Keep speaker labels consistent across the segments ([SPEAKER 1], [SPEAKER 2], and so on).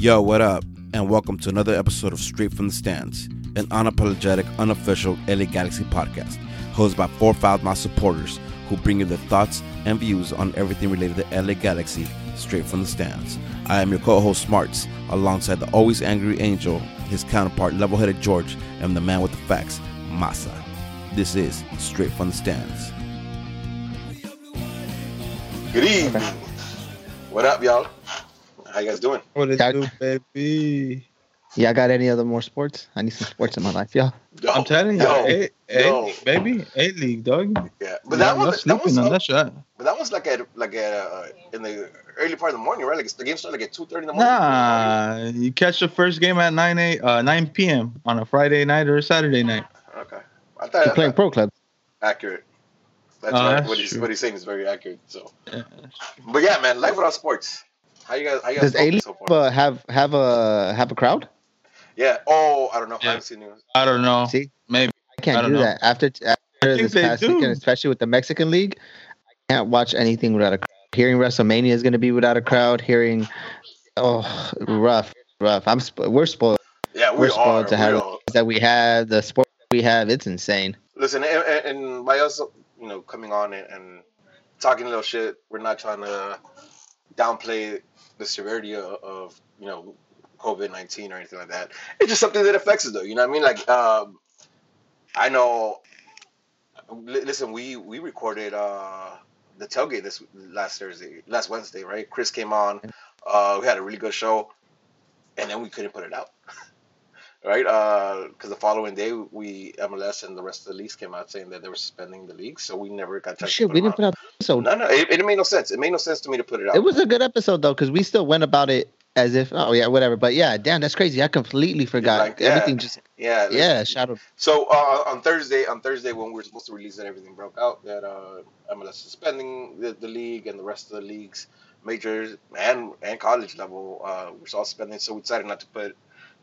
[SPEAKER 1] Yo, what up? And welcome to another episode of Straight from the Stands, an unapologetic, unofficial LA Galaxy podcast, hosted by four Foulmouth supporters who bring you their thoughts and views on everything related to LA Galaxy straight from the stands. I am your co-host Smarts, alongside the always angry Angel, his counterpart level-headed George, and the man with the facts, Masa. This is Straight from the Stands.
[SPEAKER 2] Good evening. What up, y'all? How you guys doing?
[SPEAKER 3] What it do, baby?
[SPEAKER 4] Y'all got any other more sports? I need some sports in my life, y'all.
[SPEAKER 2] Yo,
[SPEAKER 3] I'm telling you,
[SPEAKER 2] yo,
[SPEAKER 3] A, A
[SPEAKER 2] yo.
[SPEAKER 3] Baby, A League, dog.
[SPEAKER 2] Yeah, but that
[SPEAKER 3] Y'all
[SPEAKER 2] was that was
[SPEAKER 3] on that shot.
[SPEAKER 2] but that was like at like at uh, in the early part of the morning, right? Like the game started like at two thirty in the morning.
[SPEAKER 3] Nah, you catch the first game at 9 a, uh, 9 p.m. on a Friday night or a Saturday night.
[SPEAKER 2] Okay, I thought,
[SPEAKER 4] You're playing pro club.
[SPEAKER 2] accurate. That's
[SPEAKER 3] Oh,
[SPEAKER 2] right.
[SPEAKER 3] that's
[SPEAKER 2] what he's
[SPEAKER 3] true.
[SPEAKER 2] what he's saying is very accurate. So,
[SPEAKER 3] Yeah.
[SPEAKER 2] but yeah, man, life without sports. How you guys? How you guys
[SPEAKER 4] Does A
[SPEAKER 2] so far?
[SPEAKER 4] uh, have have a have a crowd?
[SPEAKER 2] Yeah. Oh, I don't know. I haven't seen news.
[SPEAKER 3] I don't know.
[SPEAKER 4] See,
[SPEAKER 3] Maybe.
[SPEAKER 4] I can't
[SPEAKER 3] I don't
[SPEAKER 4] do
[SPEAKER 3] know.
[SPEAKER 4] that after after this past
[SPEAKER 3] do.
[SPEAKER 4] weekend, especially with the Mexican League. I can't watch anything without a crowd. Hearing WrestleMania is going to be without a crowd. Hearing, oh, rough, rough. I'm sp- we're spoiled
[SPEAKER 2] Yeah, we
[SPEAKER 4] We're
[SPEAKER 2] are.
[SPEAKER 4] spoiled to
[SPEAKER 2] we
[SPEAKER 4] have-
[SPEAKER 2] are.
[SPEAKER 4] that we have the sport we have. It's insane.
[SPEAKER 2] Listen, and, and- and by us, you know, coming on and, and talking a little shit, we're not trying to downplay the severity of, of you know, COVID nineteen or anything like that. It's just something that affects us, though. You know what I mean? Like, um, I know. li- Listen, we we recorded uh, the tailgate this last Thursday, last Wednesday, right? Chris came on. Uh, we had a really good show, and then we couldn't put it out. right? Because the following day, we MLS and the rest of the leagues came out saying that they were suspending the league, so we never got
[SPEAKER 4] shit,
[SPEAKER 2] to
[SPEAKER 4] we didn't put out episode.
[SPEAKER 2] No, no, it, it made no sense. It made no sense to me to put it out.
[SPEAKER 4] It was a good episode though, because we still went about it as if oh yeah whatever. But yeah, damn, that's crazy. I completely forgot.
[SPEAKER 2] like, yeah.
[SPEAKER 4] Everything just
[SPEAKER 2] yeah, listen.
[SPEAKER 4] yeah, shadow.
[SPEAKER 2] So uh, on Thursday, on Thursday when we were supposed to release it, everything broke out that uh, MLS suspending the, the league and the rest of the leagues, major and and college level, uh, was all suspending. So we decided not to put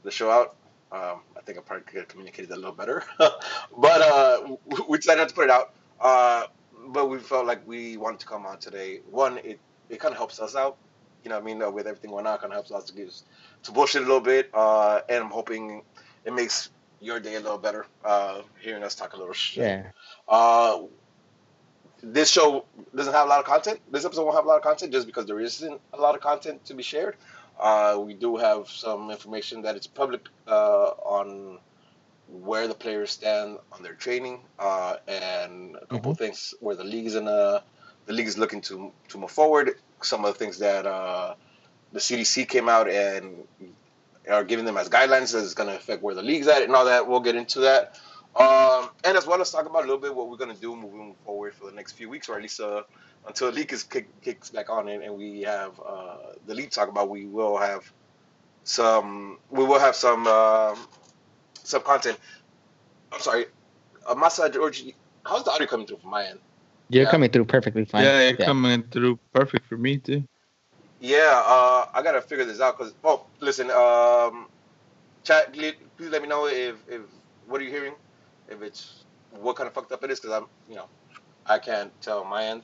[SPEAKER 2] the show out. Um, I think I probably could have communicated that a little better, but uh, we decided not to put it out. Uh, but we felt like we wanted to come on today. One, it, it kind of helps us out. You know, what I mean, uh, with everything going on, kind of helps us to give to bullshit a little bit. Uh, and I'm hoping it makes your day a little better. Uh, hearing us talk a little shit.
[SPEAKER 4] Yeah.
[SPEAKER 2] Uh, this show doesn't have a lot of content. This episode won't have a lot of content just because there isn't a lot of content to be shared. Uh, we do have some information that is public uh, on where the players stand on their training uh, and a couple of things where the league is in a, the league is looking to to move forward. Some of the things that uh, the CDC came out and are giving them as guidelines that is going to affect where the league's at and all that. We'll get into that. Um, and as well as talk about a little bit what we're going to do moving forward for the next few weeks, or at least uh, until the league is kick, kicks back on and, and we have uh, the league talk about. We will have some. We will have some um, some content. I'm sorry, uh, Masa George. How's the audio coming through from my end?
[SPEAKER 4] You're
[SPEAKER 2] Yeah.
[SPEAKER 4] coming through perfectly fine.
[SPEAKER 3] Yeah, you're coming through perfect for me too.
[SPEAKER 2] Yeah, uh, I gotta figure this out because. Oh, listen, um, chat. Please let me know if if what are you hearing? If it's what kind of fucked up it is, because I'm you know I can't tell my end.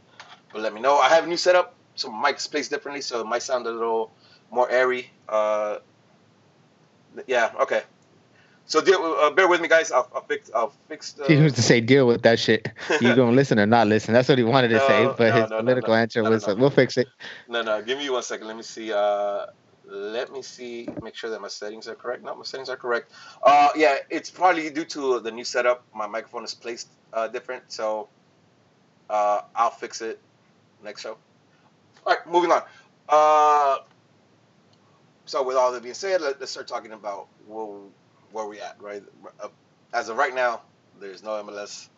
[SPEAKER 2] But let me know. I have a new setup, so my mic's placed differently, so it might sound a little more airy. Uh, yeah, okay. So deal, uh, bear with me, guys. I'll, I'll fix. I'll fix the.
[SPEAKER 4] He was to say deal with that shit. You gonna listen or not listen? That's what he wanted to say, but
[SPEAKER 2] no,
[SPEAKER 4] his
[SPEAKER 2] no, no,
[SPEAKER 4] political
[SPEAKER 2] no.
[SPEAKER 4] answer
[SPEAKER 2] No, no,
[SPEAKER 4] was,
[SPEAKER 2] no.
[SPEAKER 4] "We'll fix it."
[SPEAKER 2] No, no. Give me one second. Let me see. Uh, let me see. Make sure that my settings are correct. No, my settings are correct. Uh, yeah, it's probably due to the new setup. My microphone is placed uh, different, so uh, I'll fix it next show. All right, moving on. Uh, so with all that being said, let, let's start talking about where, where we at. Right, uh, as of right now, there's no MLS.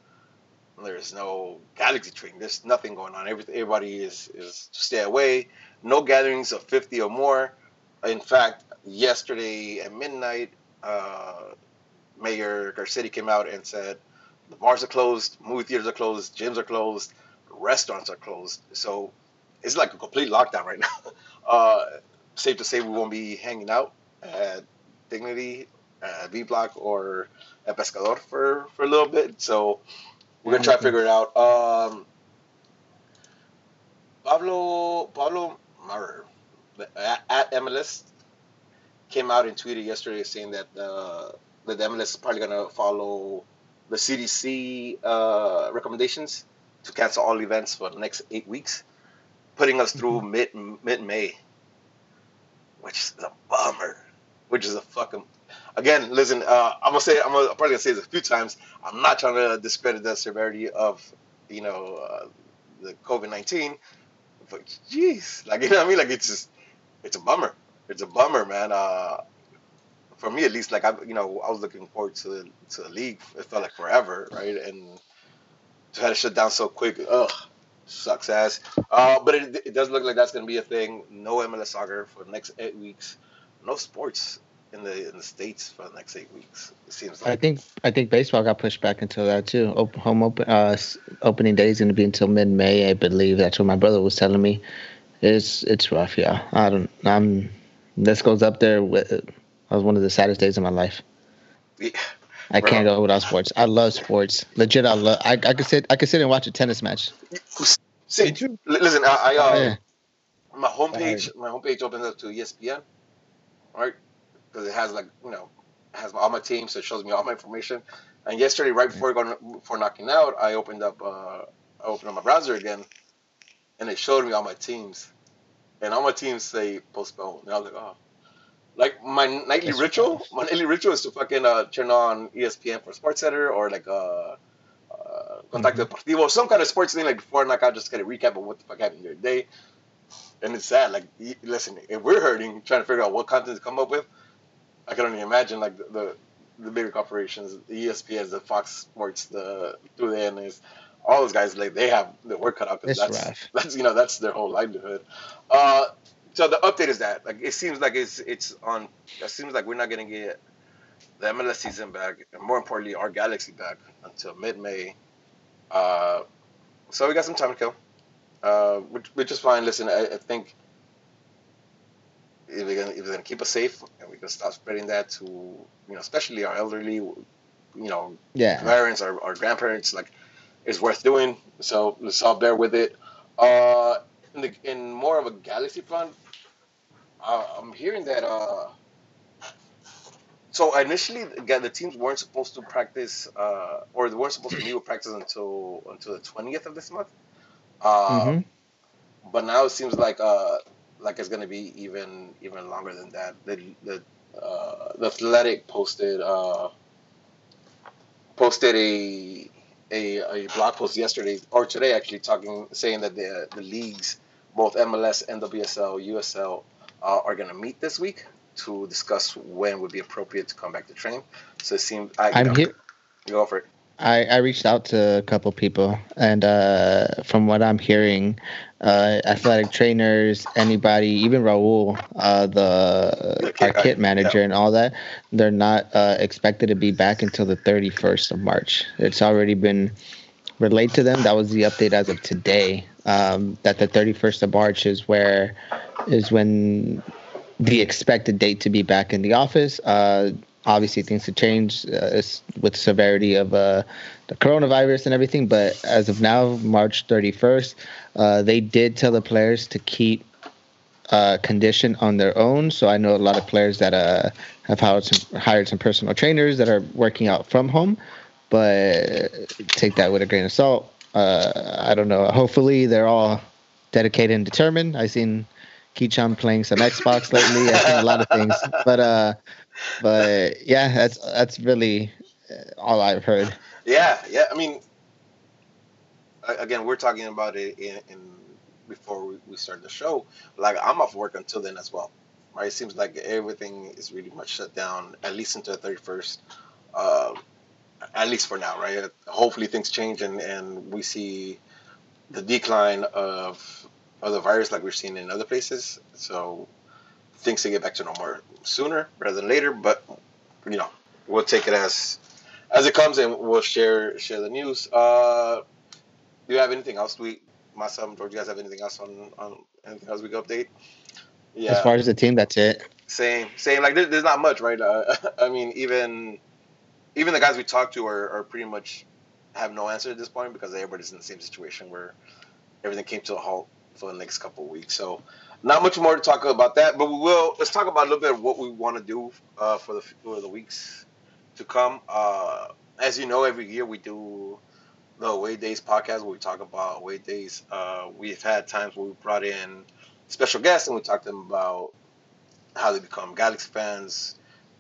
[SPEAKER 2] There's no Galaxy training. There's nothing going on. Every, everybody is is stay away. No gatherings of 50 or more. In fact, yesterday at midnight, uh, Mayor Garcetti came out and said the bars are closed, movie theaters are closed, gyms are closed, restaurants are closed. So it's like a complete lockdown right now. Uh, safe to say we won't be hanging out at Dignity, at V Block, or at Pescador for, for a little bit. So we're gonna try to figure it out. Um, Pablo Pablo Maurer at, MLS came out and tweeted yesterday saying that uh, that the MLS is probably gonna follow the CDC uh, recommendations to cancel all events for the next eight weeks, putting us through mid mid May, which is a bummer. Which is a fucking again. Listen, uh, I'm gonna say I'm, gonna, I'm probably gonna say this a few times. I'm not trying to discredit the severity of you know uh, the COVID nineteen, but jeez, like you know what I mean. Like it's just it's a bummer. It's a bummer, man. Uh, for me at least, like I, you know, I was looking forward to to the league. It felt like forever, right? And to have it shut down so quick, ugh, sucks ass. Uh, but it, it does look like that's gonna be a thing. No MLS soccer for the next eight weeks. No sports in the in the states for the next eight weeks. It seems like.
[SPEAKER 4] I think I think baseball got pushed back until that too. Open, home open uh, opening day is going to be until mid May, I believe. That's what my brother was telling me. It's it's rough, yeah. I don't. I'm. This goes up there with. That was one of the saddest days of my life.
[SPEAKER 2] Yeah.
[SPEAKER 4] I
[SPEAKER 2] Bro.
[SPEAKER 4] can't go without sports. I love sports. Legit, I love. I, I could sit. I could sit and watch a tennis match.
[SPEAKER 2] See, li- listen, I, I uh,
[SPEAKER 4] Yeah.
[SPEAKER 2] my homepage, my homepage opens up to ESPN, right? Because it has like you know, it has all my teams, so it shows me all my information. And yesterday, right before going before knocking out, I opened up, uh, I opened up my browser again, and it showed me all my teams, and all my teams say postponed. And I was like, oh, like my nightly
[SPEAKER 4] That's
[SPEAKER 2] ritual, my nightly ritual is to fucking uh, turn on ESPN for Sports Center or like uh, uh, Contacto Deportivo, some kind of sports thing like before knockout, just get a recap of what the fuck happened your day. And it's sad. Like, listen, if we're hurting trying to figure out what content to come up with, I can only imagine like the the, the bigger corporations, the ESPNs, the Fox Sports, the through the NS, all those guys like they have the work cut out because that's
[SPEAKER 4] rough.
[SPEAKER 2] that's you know that's their whole livelihood. Uh, so the update is that like it seems like it's it's on. It seems like we're not gonna get the MLS season back, and more importantly, our Galaxy back until mid May. Uh, so we got some time to kill, uh, which, which is fine. Listen, I, I think if we're gonna if we're gonna keep us safe and we can stop spreading that to you know especially our elderly, you know
[SPEAKER 4] Yeah.
[SPEAKER 2] parents or, or grandparents, like it's worth doing. So let's all bear with it. Uh, in, the, in more of a galaxy front, uh, I'm hearing that. Uh, so initially, again, the teams weren't supposed to practice, uh, or they weren't supposed to meet with practice until until the 20th of this month. Uh,
[SPEAKER 4] Mhm.
[SPEAKER 2] But now it seems like uh, like it's gonna be even even longer than that. The the uh, the Athletic posted uh, posted a, a a blog post yesterday or today actually talking saying that the the leagues both MLS and WSL USL uh, are gonna meet this week to discuss when would be appropriate to come back to train. So it seems I know,
[SPEAKER 4] here.
[SPEAKER 2] go for it.
[SPEAKER 4] I, I reached out to a couple people, and uh, from what I'm hearing, uh, athletic trainers, anybody, even Raul, uh, the our
[SPEAKER 2] kit guy,
[SPEAKER 4] kit manager, and all that, they're not uh, expected to be back until the 31st of March. It's already been relayed to them. That was the update as of today. Um, that the 31st of March is where is when the expected date to be back in the office. Uh, obviously, things have changed uh, with severity of uh, the coronavirus and everything. But as of now, March 31st, uh, they did tell the players to keep uh, condition on their own. So I know a lot of players that uh, have hired some, hired some personal trainers that are working out from home. But take that with a grain of salt. I don't know. Hopefully, they're all dedicated and determined. I've seen Keechum playing some Xbox lately. I've seen a lot of things, but uh, but yeah, that's that's really uh, all I've heard.
[SPEAKER 2] Yeah, yeah. I mean, again, we're talking about it in, in before we, we start the show. Like, I'm off work until then as well, right? It seems like everything is really much shut down, at least until the thirty first. Uh, at least for now, right? Hopefully, things change and and we see the decline of of the virus like we're seeing in other places. So things to get back to normal sooner rather than later. But you know, we'll take it as as it comes and we'll share share the news. Uh, do you have anything else? We, myself, George, you guys have anything else on, on anything else we can update? Yeah,
[SPEAKER 4] As far as the team, that's it.
[SPEAKER 2] same, same. Like there, there's not much, right? Uh, I mean, even even the guys we talked to are, are pretty much have no answer at this point because everybody's in the same situation where everything came to a halt for the next couple weeks. So not much more to talk about that, but we will. Let's talk about a little bit of what we want to do uh, for the for the weeks to come. Uh, as you know, every year we do the away days podcast where we talk about away days. Uh, we've had times where we brought in special guests and we talked to them about how they become Galaxy fans.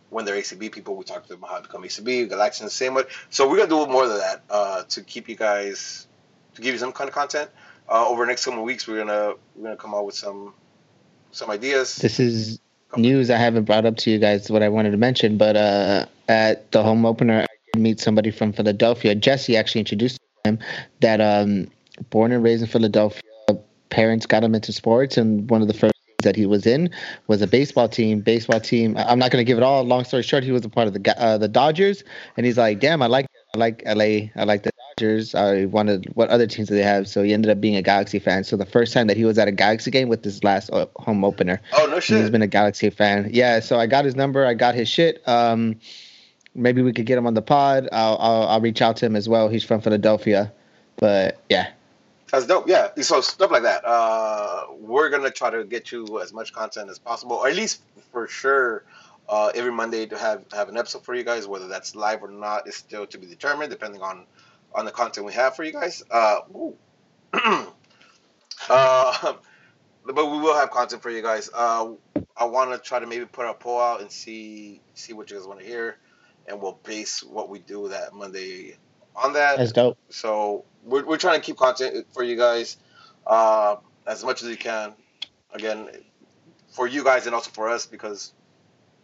[SPEAKER 2] When they're ACB people, we talk to them about how to become ACB, Galaxy, and the same way. So we're gonna do more of that uh, to keep you guys to give you some kind of content. Uh, over the next couple of weeks, we're gonna we're gonna come out with some some ideas.
[SPEAKER 4] This is news I haven't brought up to you guys. What I wanted to mention, but uh, at the home opener, I did meet somebody from Philadelphia. Jesse actually introduced him that um, born and raised in Philadelphia, parents got him into sports, and one of the first that he was in was a baseball team. Baseball team. I'm not going to give it all. Long story short, he was a part of the uh, the Dodgers, and he's like, "Damn, I like I like LA. I like the Dodgers. I wanted what other teams do they have? So he ended up being a Galaxy fan. So the first time that he was at a Galaxy game with his last uh, home opener.
[SPEAKER 2] Oh no shit!
[SPEAKER 4] He's been a Galaxy fan. Yeah. So I got his number. I got his shit. Um, maybe we could get him on the pod. I'll I'll, I'll reach out to him as well. He's from Philadelphia. But yeah.
[SPEAKER 2] That's dope. Yeah. So stuff like that. Uh, we're gonna try to get you as much content as possible, or at least for sure. Uh, every Monday to have have an episode for you guys, whether that's live or not, is still to be determined, depending on on the content we have for you guys. Uh, uh, but we will have content for you guys. Uh, I want to try to maybe put a poll out and see see what you guys want to hear, and we'll base what we do that Monday on that.
[SPEAKER 4] That's dope.
[SPEAKER 2] So we're, we're trying to keep content for you guys uh, as much as we can. Again, for you guys and also for us because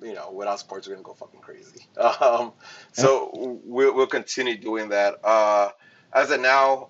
[SPEAKER 2] you know without sports we're gonna go fucking crazy. Um, so we'll, we'll continue doing that. Uh, as of now,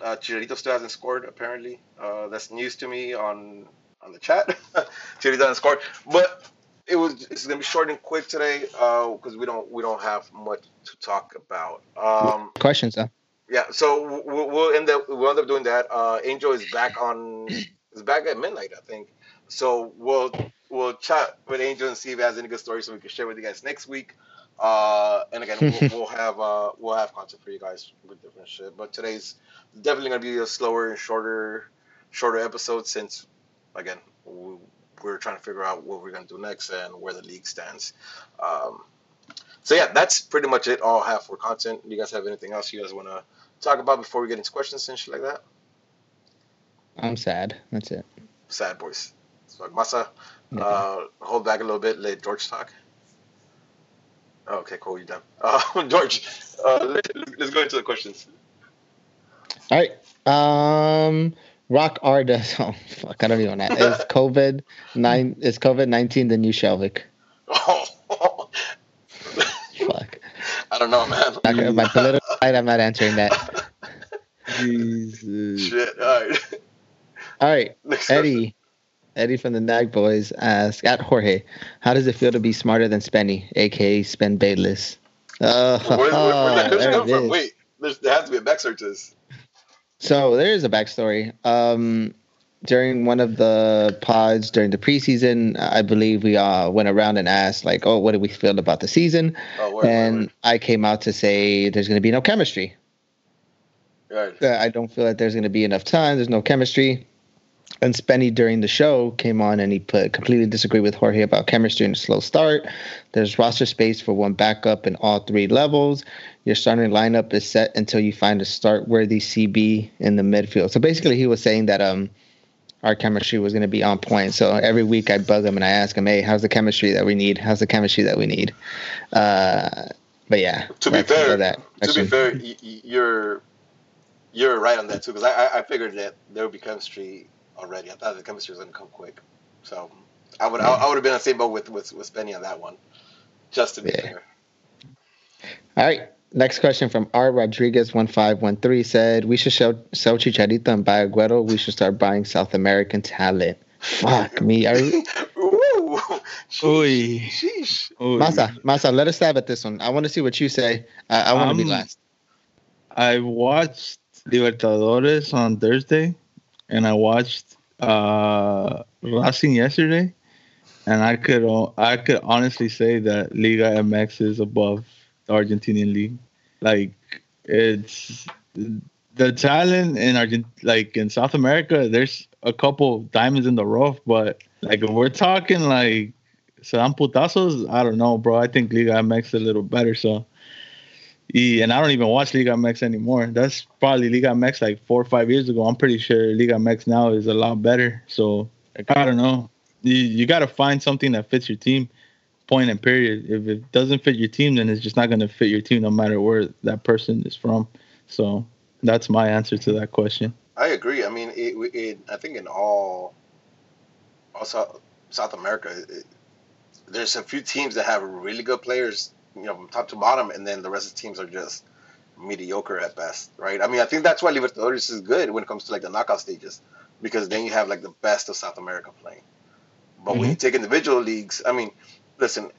[SPEAKER 2] uh, Chicharito still hasn't scored. Apparently, uh, that's news to me on on the chat. Chicharito hasn't scored, but it was it's gonna be short and quick today because uh, we don't we don't have much to talk about. Um,
[SPEAKER 4] Questions though.
[SPEAKER 2] Yeah, so we'll, we'll end up we'll end up doing that. Uh, Angel is back on is back at midnight, I think. So we'll we'll chat with Angel and see if he has any good stories so we can share with you guys next week. Uh, and again, we'll, we'll have uh, we'll have content for you guys with different shit. But today's definitely gonna be a slower and shorter shorter episode since again we, we're trying to figure out what we're gonna do next and where the league stands. Um, so yeah, that's pretty much it. All I have for content. Do you guys have anything else you guys want to talk about before we get into questions and shit like that?
[SPEAKER 4] I'm sad. That's it.
[SPEAKER 2] Sad boys. So Masa, uh, hold back a little bit. Let George talk. okay, cool. You done? Uh, George, uh, let, us go into the questions.
[SPEAKER 4] All right. Um, Rock does. Oh fuck! I don't even know. Is COVID nine? Is COVID nineteen the new Shelvick? Oh. fuck.
[SPEAKER 2] I don't know, man.
[SPEAKER 4] Not, my political side, I'm not answering that.
[SPEAKER 2] Jesus. Shit. All right.
[SPEAKER 4] All right. Eddie. Eddie from the Nag Boys asks at Jorge, how does it feel to be smarter than Spenny, aka Spen Bayless? Uh,
[SPEAKER 2] where, where, where, where come from? Wait, there has to be a backstory to this.
[SPEAKER 4] So there is a backstory. Um, during one of the pods during the preseason, I believe we uh, went around and asked like, "Oh, what do we feel about the season?" Oh, word, and word, word. I came out to say there's going to be no chemistry. Right. I don't feel that there's going to be enough time. There's no chemistry. And Spenny during the show came on and he put completely disagreed with Jorge about chemistry and a slow start. There's roster space for one backup in all three levels. Your starting lineup is set until you find a start worthy CB in the midfield. So basically, he was saying that um our chemistry was going to be on point. So every week I bug him and I ask him, "Hey, how's the chemistry that we need? How's the chemistry that we need?" Uh, but yeah.
[SPEAKER 2] To be fair, that to be fair, you're you're right on that too because I I figured that there would be chemistry already. I thought the chemistry was going to come quick, so I would I, I would have been on the same boat with with with Spenny on that one, just to be yeah. fair.
[SPEAKER 4] All right. Next question from R. Rodriguez one five one three said we should show, sell Chicharito and buy Aguero. We should start buying South American talent. Fuck me. Are we...
[SPEAKER 3] Ooh. Sheesh.
[SPEAKER 4] Masa, Masa, let us stab at this one. I want to see what you say. I, I want to um, be last.
[SPEAKER 3] I watched Libertadores on Thursday, and I watched uh Racing yesterday, and I could I could honestly say that Liga MX is above the Argentinian league. Like it's the talent in Argent, like in South America, there's a couple diamonds in the rough, but like if we're talking like some putazos, I don't know, bro. I think Liga MX is a little better. So, and I don't even watch Liga MX anymore. That's probably Liga MX like four or five years ago. I'm pretty sure Liga MX now is a lot better. So I don't know. You you got to find something that fits your team. Point and period. If it doesn't fit your team, then it's just not going to fit your team, no matter where that person is from. So that's my answer to that question.
[SPEAKER 2] I agree. I mean, it, it, I think in all, also South America, it, there's a few teams that have really good players, you know, top to bottom, and then the rest of the teams are just mediocre at best, right? I mean, I think that's why Libertadores is good when it comes to like the knockout stages, because then you have like the best of South America playing. But mm-hmm. when you take individual leagues, I mean, listen,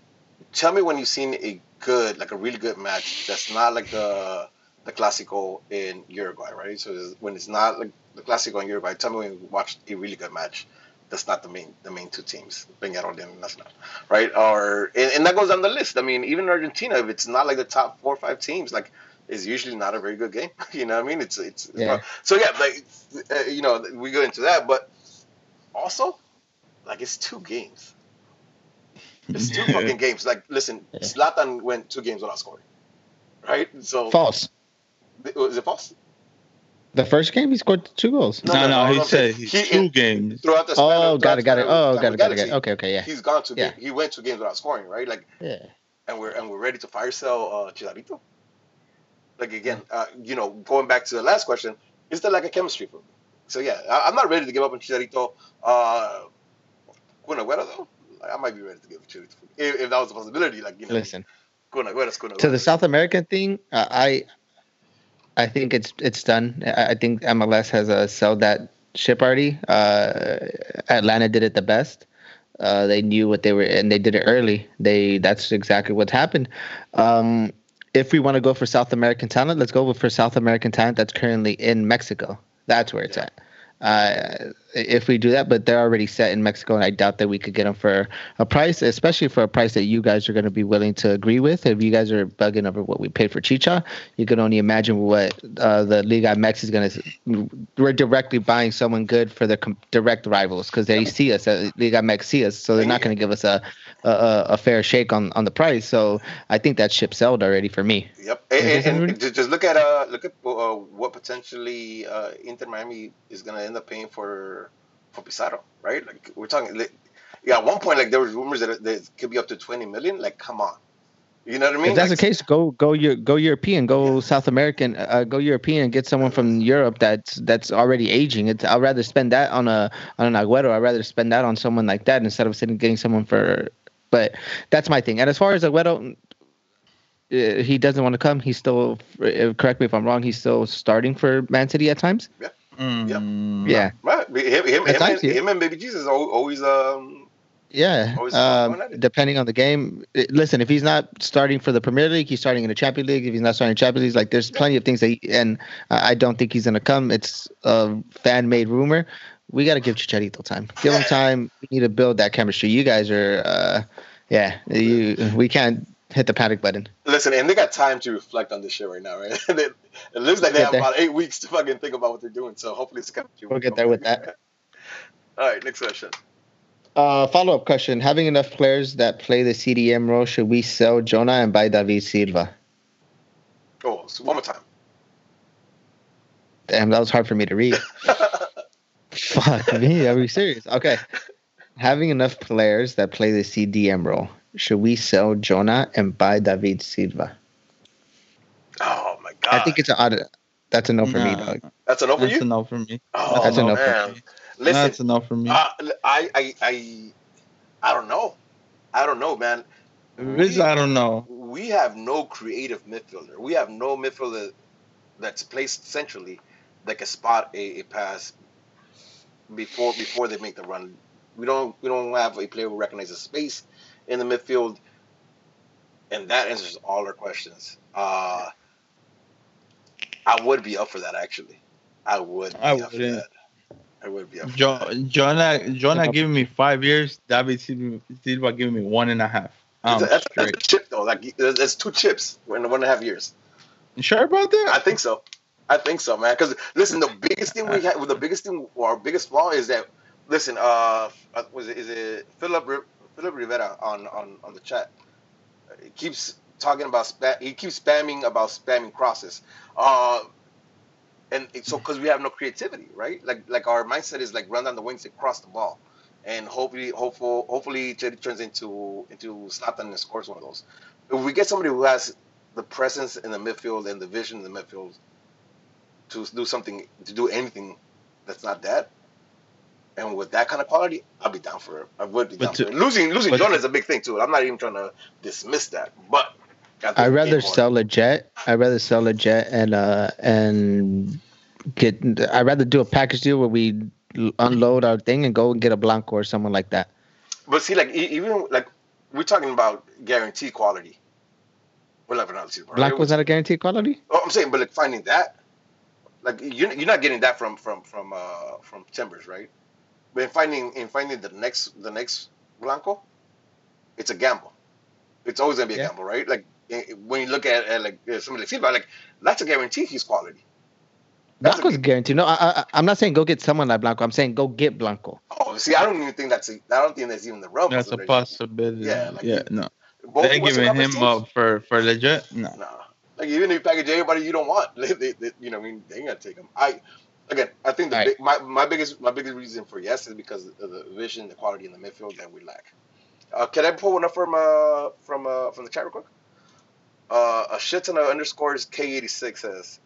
[SPEAKER 2] tell me when you've seen a good, like a really good match that's not like the the Clásico in Uruguay, right? So when it's not like the Clásico in Uruguay, tell me when you watched a really good match that's not the main the main two teams, Peñarol and Nacional, right? Or and, and, that goes on the list. I mean, even Argentina, if it's not like the top four or five teams, like is usually not a very good game. you know what I mean? It's it's yeah. so yeah, like uh, you know we go into that, but also like it's two games. It's two fucking games. Like listen, yeah. Zlatan went two games without scoring, right? So
[SPEAKER 4] false.
[SPEAKER 2] Was it false?
[SPEAKER 4] The first game, he scored two goals.
[SPEAKER 3] No, no, no, no he said he, two games
[SPEAKER 4] throughout the. Oh, got it, got it. Oh, got it, got it, got it. Okay, okay, yeah.
[SPEAKER 2] He's gone to. Yeah. He went two games without scoring, right? Like, yeah. And we're and we're ready to fire sell uh, Chicharito. Like again, uh, you know, going back to the last question, is there like a chemistry for me? So yeah, I, am not ready to give up on Chicharito. Uh, Kun Agüero though, like, I might be ready to give up Chicharito if, if that was a possibility. Like you know,
[SPEAKER 4] listen.
[SPEAKER 2] Kun Agüero, Kun Agüero.
[SPEAKER 4] To the South American thing, uh, I I think it's it's done. I think MLS has uh, sold that ship already. Uh, Atlanta did it the best. Uh, they knew what they were, and they did it early. They that's exactly what happened. Um, if we want to go for South American talent, let's go for South American talent that's currently in Mexico. That's where it's at. Uh, if we do that, but they're already set in Mexico, and I doubt that we could get them for a price, especially for a price that you guys are going to be willing to agree with. If you guys are bugging over what we paid for Chicha, you can only imagine what uh, the Liga MX is going to. We're directly buying someone good for their com- direct rivals because they see us. Uh, Liga MX see us, so they're not going to give us a, a, a fair shake on on the price. So I think that ship sold already for me.
[SPEAKER 2] Yep, and, and, and just look at uh look at uh, what potentially uh, Inter Miami is going to end up paying for for Pizarro, right? Like we're talking, like, yeah. At one point, like there was rumors that it could be up to twenty million. Like, come on, you know what I mean?
[SPEAKER 4] If that's
[SPEAKER 2] like,
[SPEAKER 4] the case, go go your go European, go yeah. South American, uh, go European, and get someone from Europe that's that's already aging. It's, I'd rather spend that on a on an Agüero. I'd rather spend that on someone like that instead of sitting getting someone for. But that's my thing. And as far as Agüero, uh, he doesn't want to come. He's still. Uh, correct me if I'm wrong. He's still starting for Man City at times.
[SPEAKER 2] Yeah.
[SPEAKER 4] Mm. Yeah.
[SPEAKER 2] Right. Him, him, him, and, him and Baby Jesus always um
[SPEAKER 4] yeah. Um, depending on the game. Listen, if he's not starting for the Premier League, he's starting in the Champions League. If he's not starting in Champions League, like there's plenty of things that, he, and I don't think he's going to come. It's a fan made rumor. We got to give Chicharito time. Give him time. We need to build that chemistry. You guys are, uh, yeah, you. We can't hit the panic button.
[SPEAKER 2] Listen, and they got time to reflect on this shit right now, right? it looks like we'll they have there. about eight weeks to fucking think about what they're doing. So hopefully it's
[SPEAKER 4] coming. We'll get there with that.
[SPEAKER 2] All right, next question.
[SPEAKER 4] Uh, follow up question: Having enough players that play the CDM role, should we sell Jonah and buy David Silva?
[SPEAKER 2] Oh, so one more time.
[SPEAKER 4] Damn, that was hard for me to read. Fuck me, are we serious? Okay. Having enough players that play the CDM role, should we sell Jonah and buy David Silva?
[SPEAKER 2] Oh my god!
[SPEAKER 4] I think it's an odd. That's a no for me, dog.
[SPEAKER 2] That's a no for
[SPEAKER 3] That's
[SPEAKER 2] you.
[SPEAKER 3] That's a no for me.
[SPEAKER 2] Oh,
[SPEAKER 4] that's
[SPEAKER 2] a
[SPEAKER 4] no
[SPEAKER 2] man.
[SPEAKER 4] for me.
[SPEAKER 2] Listen,
[SPEAKER 3] that's enough for me.
[SPEAKER 2] Uh, I, I, I, I don't know. I don't know, man.
[SPEAKER 3] Which I don't know.
[SPEAKER 2] We have no creative midfielder. We have no midfielder that's placed centrally that can spot a, a pass before before they make the run. We don't we don't have a player who recognizes space in the midfield, and that answers all our questions. Uh, I would be up for that actually. I would.
[SPEAKER 3] I wouldn't.
[SPEAKER 2] I would be up.
[SPEAKER 3] Jo- Jonah, Jonah giving me five years. David Silva giving me one and a half.
[SPEAKER 2] Um, that's, that's, a chip though. Like that's two chips in one and a half years.
[SPEAKER 3] You sure about that?
[SPEAKER 2] I think so. I think so, man. Because listen, the biggest thing we have, the biggest thing, or our biggest flaw is that listen, uh, uh was it is it Philip Philip Rivera on on on the chat? He keeps talking about spam. He keeps spamming about spamming crosses. Uh, and so because we have no creativity, right? Like like our mindset is like run down the wings and cross the ball, and hopefully, hopeful, hopefully, it turns into into Zlatan and scores one of those. If we get somebody who has the presence in the midfield and the vision in the midfield to do something, to do anything that's not that, and with that kind of quality, I'll be down for it. I would be down to, for it. Losing losing Jonah is a big thing too. I'm not even trying to dismiss that, but
[SPEAKER 4] I'd rather sell a jet. I'd rather sell a jet and uh and get. I'd rather do a package deal where we unload our thing and go and get a Blanco or someone like that.
[SPEAKER 2] But see, like even like we're talking about guarantee quality.
[SPEAKER 4] Well, like, not Blanco was not a guaranteed quality.
[SPEAKER 2] Oh, I'm saying, but like finding that, like you're you're not getting that from from from uh from Timbers, right? But in finding in finding the next the next Blanco, it's a gamble. It's always gonna be a yeah. gamble, right? Like eh, when you look at, at like somebody like Silva, like that's a guarantee he's quality.
[SPEAKER 4] That's Blanco's a guarantee. No, I, I, am not saying go get someone like Blanco. I'm saying go get Blanco.
[SPEAKER 2] Oh, see, I don't even think that's. A, I don't think that's even the realm.
[SPEAKER 3] That's a possibility. Yeah, like yeah, no. They're giving him teams? up for for legit. No, no.
[SPEAKER 2] Like even if you package anybody you don't want, they, they, they you know, I mean, they ain't gonna take him. I again, I think the right. big, my my biggest my biggest reason for yes is because of the vision, the quality in the midfield that we lack. Uh, can I pull one up from uh from uh from the chat real quick? Uh, a shit ton of underscores K86 says,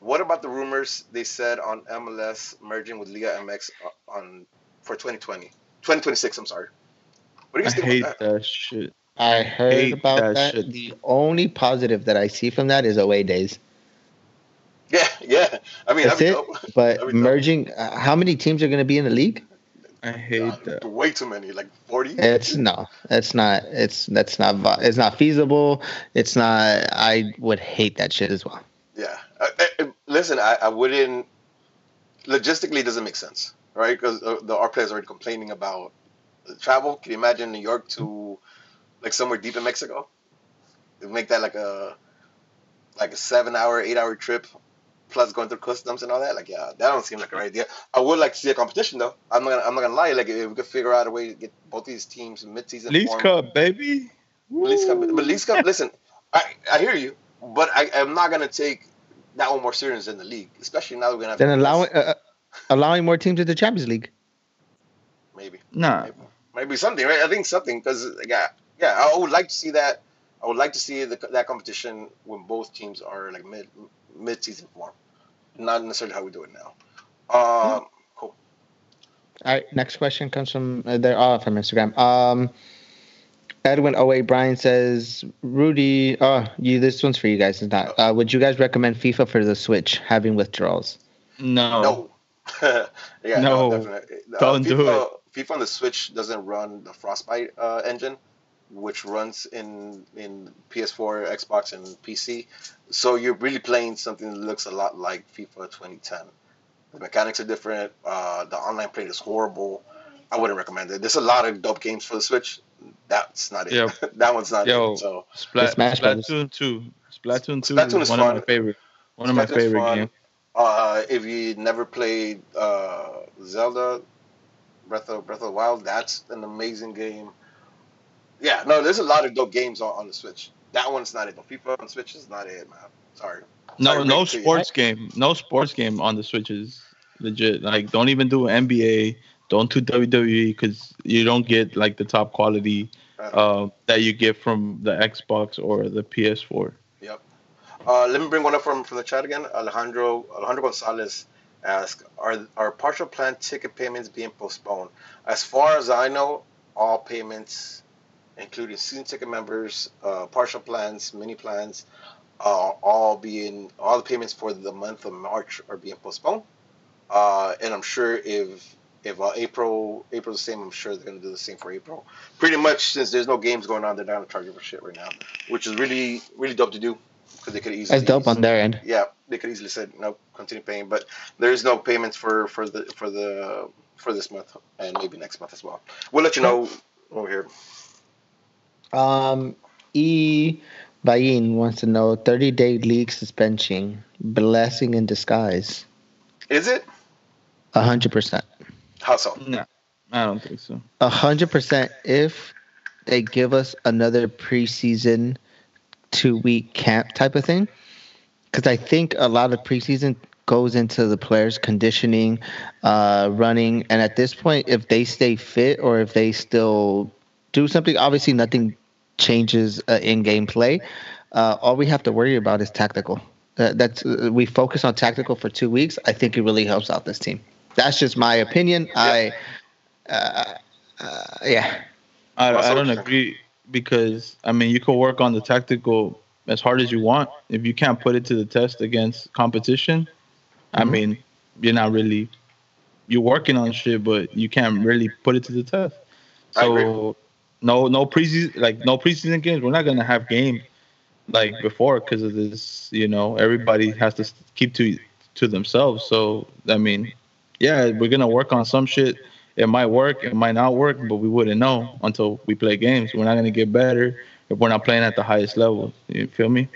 [SPEAKER 2] "What about the rumors they said on MLS merging with Liga MX on for 2020, 2026? I'm sorry.
[SPEAKER 3] What do you think? I hate that? that? shit.
[SPEAKER 4] I heard about that. that. The only positive that I see from that is away days.
[SPEAKER 2] Yeah, yeah. I mean,
[SPEAKER 4] that's it. But merging, uh, how many teams are going to be in the league?
[SPEAKER 3] I hate uh, that.
[SPEAKER 2] Way too many, like forty.
[SPEAKER 4] It's no, it's not. It's that's not. It's not feasible. It's not. I would hate that shit as well.
[SPEAKER 2] Yeah. I, I, listen, I, I wouldn't. Logistically, it doesn't make sense, right? Because uh, the our players are already complaining about travel. Can you imagine New York to like somewhere deep in Mexico? Make that like a like a seven hour, eight hour trip plus going through customs and all that. Like, yeah, that don't seem like a right idea. I would like to see a competition though. I'm not gonna, I'm not gonna lie. Like, if we could figure out a way to get both these teams mid-season.
[SPEAKER 3] League Cup, baby.
[SPEAKER 2] League Cup, but League Cup. listen, I, I hear you, but I, I'm not gonna take that one more serious than the league, especially now that we're gonna have.
[SPEAKER 4] Then allowing uh, uh, allowing more teams to the Champions League.
[SPEAKER 2] Maybe.
[SPEAKER 3] No.
[SPEAKER 2] Maybe, maybe something, right? I think something because yeah, yeah, I would like to see that. I would like to see the, that competition when both teams are like mid mid-season form not necessarily how we do it now. Um, cool.
[SPEAKER 4] All right. Next question comes from uh, they're all from Instagram. Um, Edwin 08 Brian says, Rudy, oh, you. This one's for you guys. It's not. Uh, would you guys recommend FIFA for the Switch having withdrawals?
[SPEAKER 3] No.
[SPEAKER 2] No. yeah,
[SPEAKER 3] no, no definitely. Uh, Don't FIFA, do it.
[SPEAKER 2] FIFA on the Switch doesn't run the Frostbite uh, engine, which runs in in PS4, Xbox, and PC. So you're really playing something that looks a lot like FIFA 2010. The mechanics are different. Uh, the online play is horrible. I wouldn't recommend it. There's a lot of dope games for the Switch. That's not it. Yep. that one's not
[SPEAKER 3] Yo,
[SPEAKER 2] it. So
[SPEAKER 3] Splat, Splatoon 2. Splatoon 2 Splatoon is, one fun. of my favorite. One of my favorite games.
[SPEAKER 2] Uh, if you never played uh, Zelda Breath of Breath of the Wild, that's an amazing game. Yeah, no, there's a lot of dope games on, on the Switch. That one's not it. But FIFA on Switch is not it, man. Sorry.
[SPEAKER 3] No, Sorry, no sports game. No sports game on the Switch is legit. Like, don't even do NBA. Don't do WWE because you don't get like the top quality uh, that you get from the Xbox or the PS4.
[SPEAKER 2] Yep. Uh, let me bring one up from from the chat again. Alejandro Alejandro Gonzalez asks, "Are are partial plan ticket payments being postponed?" As far as I know, all payments including season ticket members, uh, partial plans, mini plans, uh, all being all the payments for the month of March are being postponed. Uh, and I'm sure if if uh, April April's the same, I'm sure they're gonna do the same for April. Pretty much since there's no games going on, they're not charging for shit right now, which is really really dope to do because they could easily.
[SPEAKER 4] That's dope on their end.
[SPEAKER 2] Yeah, they could easily said no, continue paying, but there is no payments for for the for the for this month and maybe next month as well. We'll let you know over here.
[SPEAKER 4] Um, E Bayin wants to know 30 day league suspension, blessing in disguise.
[SPEAKER 2] Is it?
[SPEAKER 4] 100%.
[SPEAKER 2] How so?
[SPEAKER 3] No, I don't think so.
[SPEAKER 4] 100% if they give us another preseason two week camp type of thing. Because I think a lot of preseason goes into the players' conditioning, uh, running. And at this point, if they stay fit or if they still do something, obviously nothing changes uh, in gameplay. Uh, all we have to worry about is tactical. Uh, that's uh, we focus on tactical for two weeks. I think it really helps out this team. That's just my opinion. I, uh, uh, yeah.
[SPEAKER 3] I, I don't agree because I mean you can work on the tactical as hard as you want. If you can't put it to the test against competition, I
[SPEAKER 4] Mhm.
[SPEAKER 3] mean you're not really you're working on shit, but you can't really put it to the test.
[SPEAKER 2] I agree.
[SPEAKER 3] So no no preseason like no preseason games. We're not gonna have game like before because of this. You know everybody has to keep to to themselves. So I mean, yeah, we're gonna work on some shit it might work, it might not work, but we wouldn't know until we play games. We're not gonna get better if we're not playing at the highest level. You feel me?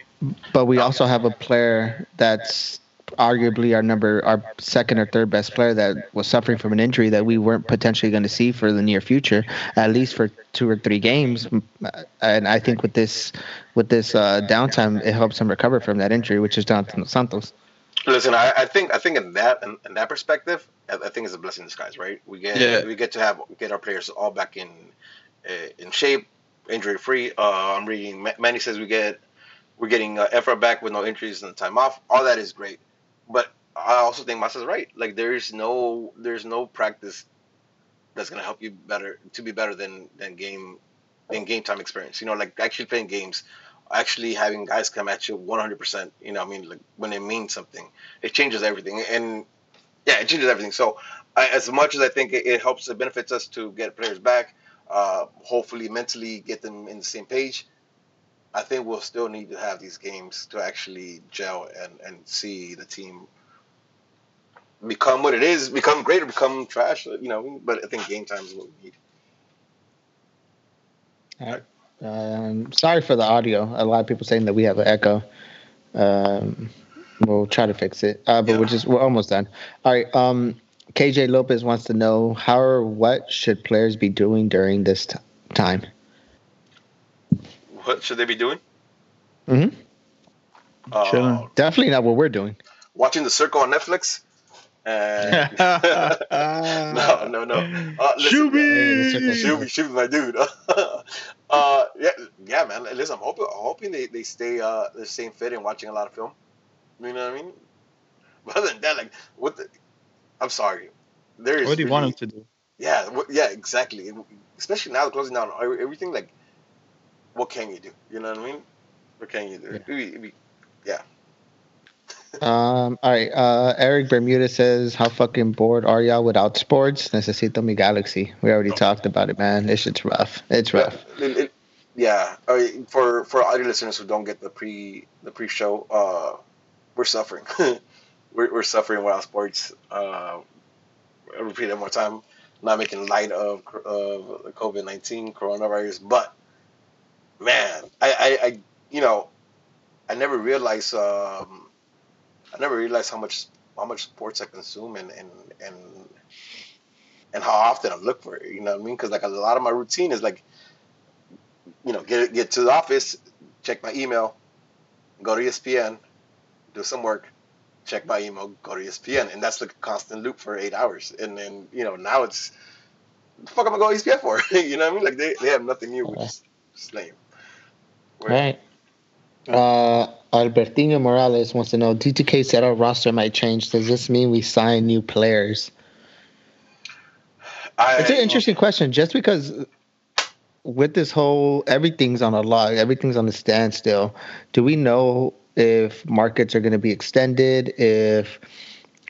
[SPEAKER 4] But we also have a player that's arguably our number, our second or third best player that was suffering from an injury that we weren't potentially going to see for the near future, at least for two or three games. And I think with this, with this uh, downtime, it helps him recover from that injury, which is Jonathan Santos.
[SPEAKER 2] Listen, I, I think I think in that in, in that perspective, I, I think it's a blessing in disguise, right? We get
[SPEAKER 3] Yeah.
[SPEAKER 2] we get to have get our players all back in uh, in shape, injury free. Uh, I'm reading. Ma- Manny says we get we're getting uh, Efra back with no injuries and time off. All that is great, but I also think Masa's right. Like there's no there's no practice that's gonna help you better to be better than than game than game time experience. You know, like actually playing games, actually having guys come at you 100%. You know, I mean, like when it means something, it changes everything. And yeah, it changes everything. So I, as much as I think it, it helps, it benefits us to get players back. Uh, hopefully, mentally get them in the same page. I think we'll still need to have these games to actually gel and, and see the team become what it is, become great or become trash. You know, but I think game time is what we need.
[SPEAKER 4] Um, sorry for the audio. A lot of people saying that we have an echo. Um, we'll try to fix it. Uh, but
[SPEAKER 2] Yeah.
[SPEAKER 4] we're just we're almost done. All right. Um, KJ Lopez wants to know how or what should players be doing during this t- time.
[SPEAKER 2] What should they be doing?
[SPEAKER 4] Mhm.
[SPEAKER 2] Uh,
[SPEAKER 4] Definitely not what we're doing.
[SPEAKER 2] watching The Circle on Netflix. And no, no, no. Uh, listen,
[SPEAKER 4] Hey, the
[SPEAKER 2] man. Shuby, my dude. uh, yeah, yeah, man. Listen, I'm hoping, I'm hoping they, they stay uh the same fit and watching a lot of film. You know what I mean? But other than that, like, what the? I'm sorry. There is.
[SPEAKER 3] What do you want
[SPEAKER 2] really-
[SPEAKER 3] him to do?
[SPEAKER 2] Yeah, what, yeah, exactly. Especially now, closing down everything. Like, what can you do? You know what I mean? What can you do?
[SPEAKER 3] Yeah.
[SPEAKER 2] It'd be- it'd be-
[SPEAKER 4] Um, all right. Uh, Eric Bermuda says, "How fucking bored are y'all without sports? Necesito mi galaxy. We already talked about it, man. This shit's rough. It's rough.
[SPEAKER 2] It- it- yeah, I for for audio listeners who don't get the pre the pre show, uh, we're suffering. we're, we're suffering without sports. Uh, I'll repeat that one more time. Not making light of of COVID nineteen coronavirus, but man, I, I, I you know, I never realized um, I never realized how much how much sports I consume and and and and how often I look for it. You know what I mean? Because like a lot of my routine is like, you know, get get to the office, check my email, go to ESPN, do some work, check my email, go to ESPN, and that's the constant loop for eight hours. And then you know now it's the fuck am I going to go ESPN for? you know what I mean? Like they, they have nothing new, which is lame.
[SPEAKER 4] All right. Uh, Albertino Morales wants to know: DTK said our roster might change. Does this mean we sign new players?
[SPEAKER 2] I,
[SPEAKER 4] It's an interesting question. Just because with this whole everything's on a log, everything's on a standstill. Do we know if markets are going to be extended? If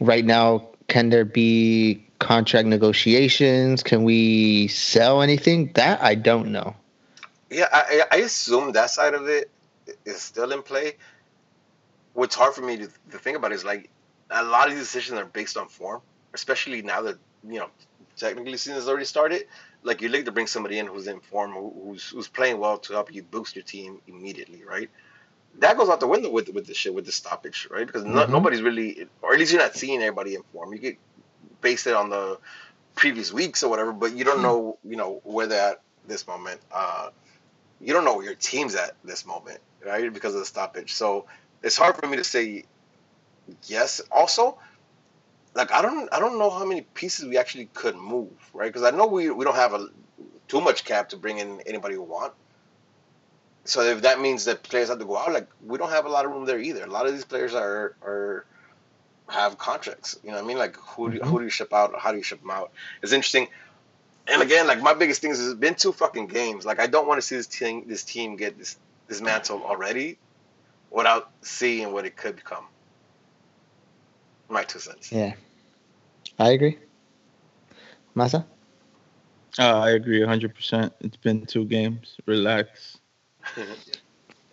[SPEAKER 4] right now can there be contract negotiations? Can we sell anything? That I don't know.
[SPEAKER 2] Yeah, I, I I assume that side of it is still in play. What's hard for me to, to think about is like a lot of these decisions are based on form, especially now that you know technically season has already started. Like you look to bring somebody in who's in form, who- who's who's playing well to help you boost your team immediately, right? that goes out the window with with the shit with the stoppage, right? Because no,
[SPEAKER 4] Mhm.
[SPEAKER 2] nobody's really, or at least you're not seeing everybody informed. You get based it on the previous weeks or whatever, but you don't know, you know, where they're at this moment. Uh, you don't know where your team's at this moment, right? Because of the stoppage. So it's hard for me to say yes. Also, like I don't, I don't know how many pieces we actually could move, right? Because I know we we don't have a too much cap to bring in anybody we want. So if that means that players have to go out, like we don't have a lot of room there either. A lot of these players are are have contracts. You know what I mean? Like who do, mm-hmm. who do you ship out? How do you ship them out? It's interesting. And again, like my biggest thing is it's been two fucking games. Like I don't want to see this team this team get this dismantled already without seeing what it could become. My two cents.
[SPEAKER 4] Yeah, I agree. Masa,
[SPEAKER 3] Uh, I agree 100%. It's been two games. Relax.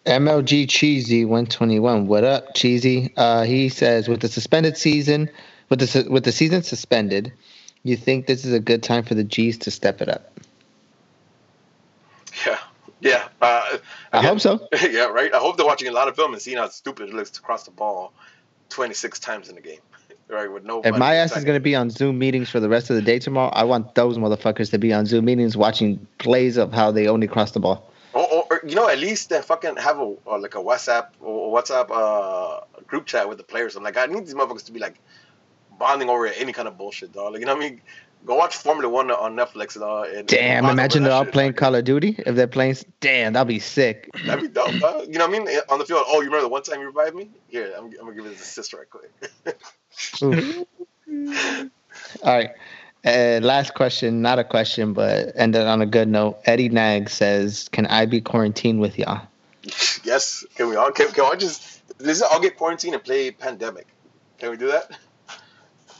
[SPEAKER 4] MLG Cheesy 121. What up, Cheesy? Uh, he says with the suspended season, with the with the season suspended, you think this is a good time for the G's to step it up?
[SPEAKER 2] Yeah, yeah. Uh,
[SPEAKER 4] I hope so.
[SPEAKER 2] yeah, right. I hope they're watching a lot of film and seeing how stupid it looks to cross the ball 26 times in the game, right? With no.
[SPEAKER 4] If my ass is going to be on Zoom meetings for the rest of the day tomorrow, I want those motherfuckers to be on Zoom meetings watching plays of how they only cross the ball.
[SPEAKER 2] or, or, or, you know, at least then fucking have a like a WhatsApp or WhatsApp uh, group chat with the players. I'm like, I need these motherfuckers to be like bonding over any kind of bullshit, dog. Like, you know what I mean? Go watch Formula One on Netflix, dog. And
[SPEAKER 4] Damn, imagine they're all
[SPEAKER 2] shit.
[SPEAKER 4] playing Call of Duty. If they're playing, damn, that'd be sick.
[SPEAKER 2] That'd be dope, dog. You know what I mean? On the field. Oh, you remember the one time you revived me? Here, I'm, I'm gonna give it a assist right quick.
[SPEAKER 4] All right. Uh, last question, not a question, but ended on a good note. Eddie Nag says, "Can I be quarantined with y'all?"
[SPEAKER 2] yes. Can we all? Can, can I just? Let's all get quarantined and play Pandemic. Can we do that?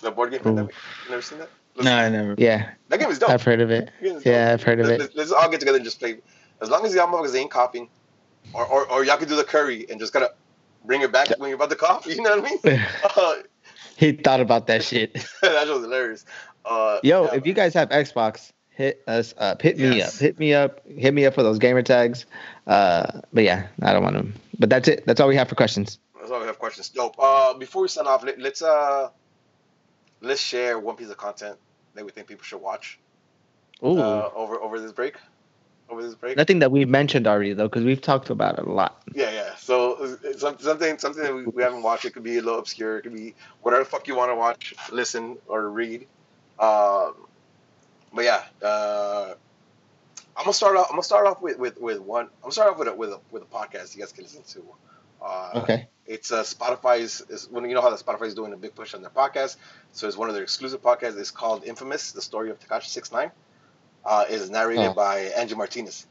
[SPEAKER 2] The board game Pandemic. You never seen that? Let's-
[SPEAKER 3] No, I never.
[SPEAKER 4] Yeah,
[SPEAKER 2] That game is dope.
[SPEAKER 4] I've heard of it.
[SPEAKER 2] That game is
[SPEAKER 4] Yeah. I've heard of
[SPEAKER 2] Let-
[SPEAKER 4] it.
[SPEAKER 2] Let's, let's all get together and just play. As long as y'all motherfuckers ain't coughing, or, or, or y'all can do the curry and just gotta bring it back when you're about to cough. You know what I mean? Uh,
[SPEAKER 4] he thought about that shit.
[SPEAKER 2] that was hilarious. Uh,
[SPEAKER 4] Yo,
[SPEAKER 2] yeah.
[SPEAKER 4] if you guys have Xbox, hit us up. Hit me
[SPEAKER 2] Yes.
[SPEAKER 4] up. Hit me up. Hit me up for those gamer tags. Uh, but yeah, I don't want them. But that's it. That's all we have for questions.
[SPEAKER 2] That's all we have questions. Dope. Uh, before we sign off, let, let's uh, let's share one piece of content that we think people should watch
[SPEAKER 4] Ooh,
[SPEAKER 2] uh, over over this break. Over this break.
[SPEAKER 4] nothing that we've mentioned already though, because we've talked about it a lot.
[SPEAKER 2] Yeah, yeah. So something something that we, we haven't watched. It could be a little obscure. It could be whatever the fuck you want to watch, listen, or read. Um, but yeah, uh, I'm gonna start off. I'm gonna start off with, with, with one. I'm gonna start off with a, with a with a podcast you guys can listen to. Uh,
[SPEAKER 4] Okay.
[SPEAKER 2] It's uh, Spotify's is when you know how the Spotify is doing a big push on their podcast. So it's one of their exclusive podcasts. It's called Infamous: The Story of Tekashi Six Nine. Uh, is narrated
[SPEAKER 4] Oh.
[SPEAKER 2] by Angie Martinez.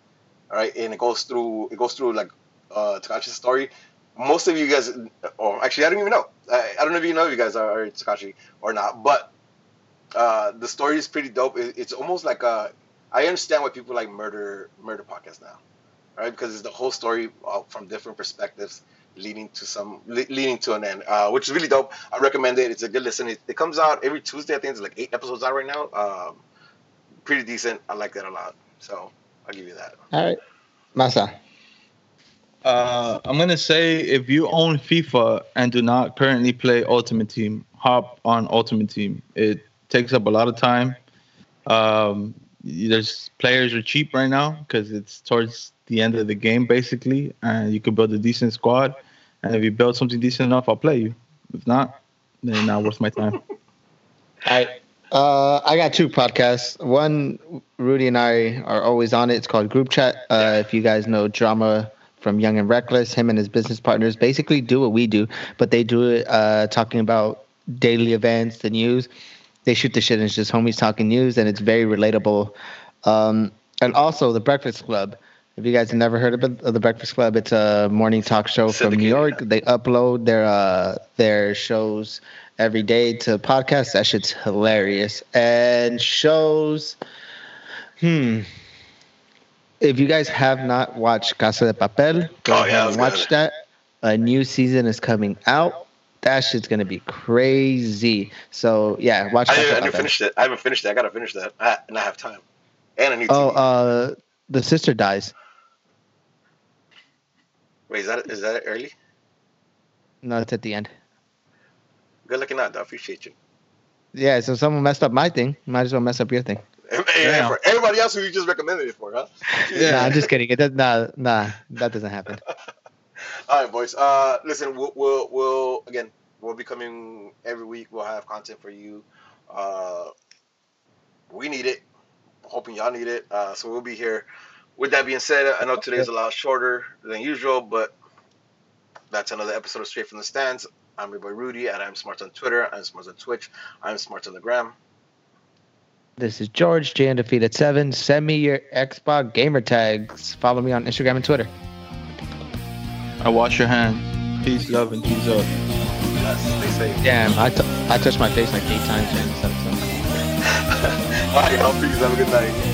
[SPEAKER 2] All right, and it goes through it goes through like uh, Tekashi's story. Most of you guys, or actually, I don't even know. I, I don't know if you know if you guys are Tekashi or not, but uh, the story is pretty dope. It, it's almost like a. I understand why people like murder murder podcasts now, right? Because it's the whole story uh, from different perspectives, leading to some le- leading to an end, uh, which is really dope. I recommend it. It's a good listen. It, it comes out every Tuesday. I think it's like eight episodes out right now. Um, pretty decent. I like that a lot. So I'll give you that.
[SPEAKER 4] All right, Masa.
[SPEAKER 3] Uh, I'm gonna say if you own FIFA and do not currently play Ultimate Team, hop on Ultimate Team. It takes up a lot of time. Um, there's players are cheap right now because it's towards the end of the game basically, and you can build a decent squad. And if you build something decent enough, I'll play you. If not, then not worth my time.
[SPEAKER 4] Right. Uh, I got two podcasts. One, Rudy and I are always on it. It's called Group Chat. Uh, if you guys know Drama from Young and Reckless, him and his business partners basically do what we do, but they do it uh, talking about daily events, the news. They shoot the shit and it's just homies talking news, and it's very relatable. Um, and also the Breakfast Club. If you guys have never heard of, the Breakfast Club, it's a morning talk show from New York. They upload their uh, their shows every day to podcasts. That shit's hilarious. And shows, hmm. If you guys have not watched Casa de Papel, go
[SPEAKER 2] Oh, yeah,
[SPEAKER 4] ahead and watch that. A new season is coming out. That shit's gonna be crazy. So yeah, watch.
[SPEAKER 2] I,
[SPEAKER 4] Casa
[SPEAKER 2] I
[SPEAKER 4] de
[SPEAKER 2] didn't
[SPEAKER 4] Papel.
[SPEAKER 2] finish it. I haven't finished it. I gotta finish that, I, and I have time, and I need.
[SPEAKER 4] Oh,
[SPEAKER 2] TV.
[SPEAKER 4] uh, the sister dies.
[SPEAKER 2] Wait, is that is that early?
[SPEAKER 4] No, it's at the end.
[SPEAKER 2] Good looking out. I appreciate you.
[SPEAKER 4] Yeah, so someone messed up my thing. Might as well mess up your thing.
[SPEAKER 2] Hey,
[SPEAKER 3] Damn.
[SPEAKER 2] for everybody else who you just recommended it for, huh?
[SPEAKER 3] Yeah.
[SPEAKER 4] Nah, I'm just kidding. It does nah, nah, that doesn't happen.
[SPEAKER 2] All right, boys. Uh, listen, we'll, we'll we'll again we'll be coming every week. We'll have content for you. Uh, we need it. Hoping y'all need it. Uh, so we'll be here. With that being said, I know today's a lot shorter than usual, but that's another episode of Straight from the Stands. I'm your boy Rudy, and I'm smart on Twitter. I'm smart on Twitch. I'm smart on the gram.
[SPEAKER 4] This is George, J Undefeated 7. Send me your Xbox gamer tags. Follow me on Instagram and Twitter.
[SPEAKER 3] I wash your hands. Peace, love, and Jesus.
[SPEAKER 2] Yes, stay safe.
[SPEAKER 4] Damn, I, t- I touched my face like eight times during this episode.
[SPEAKER 2] All right, y'all. Peace. Have a good night.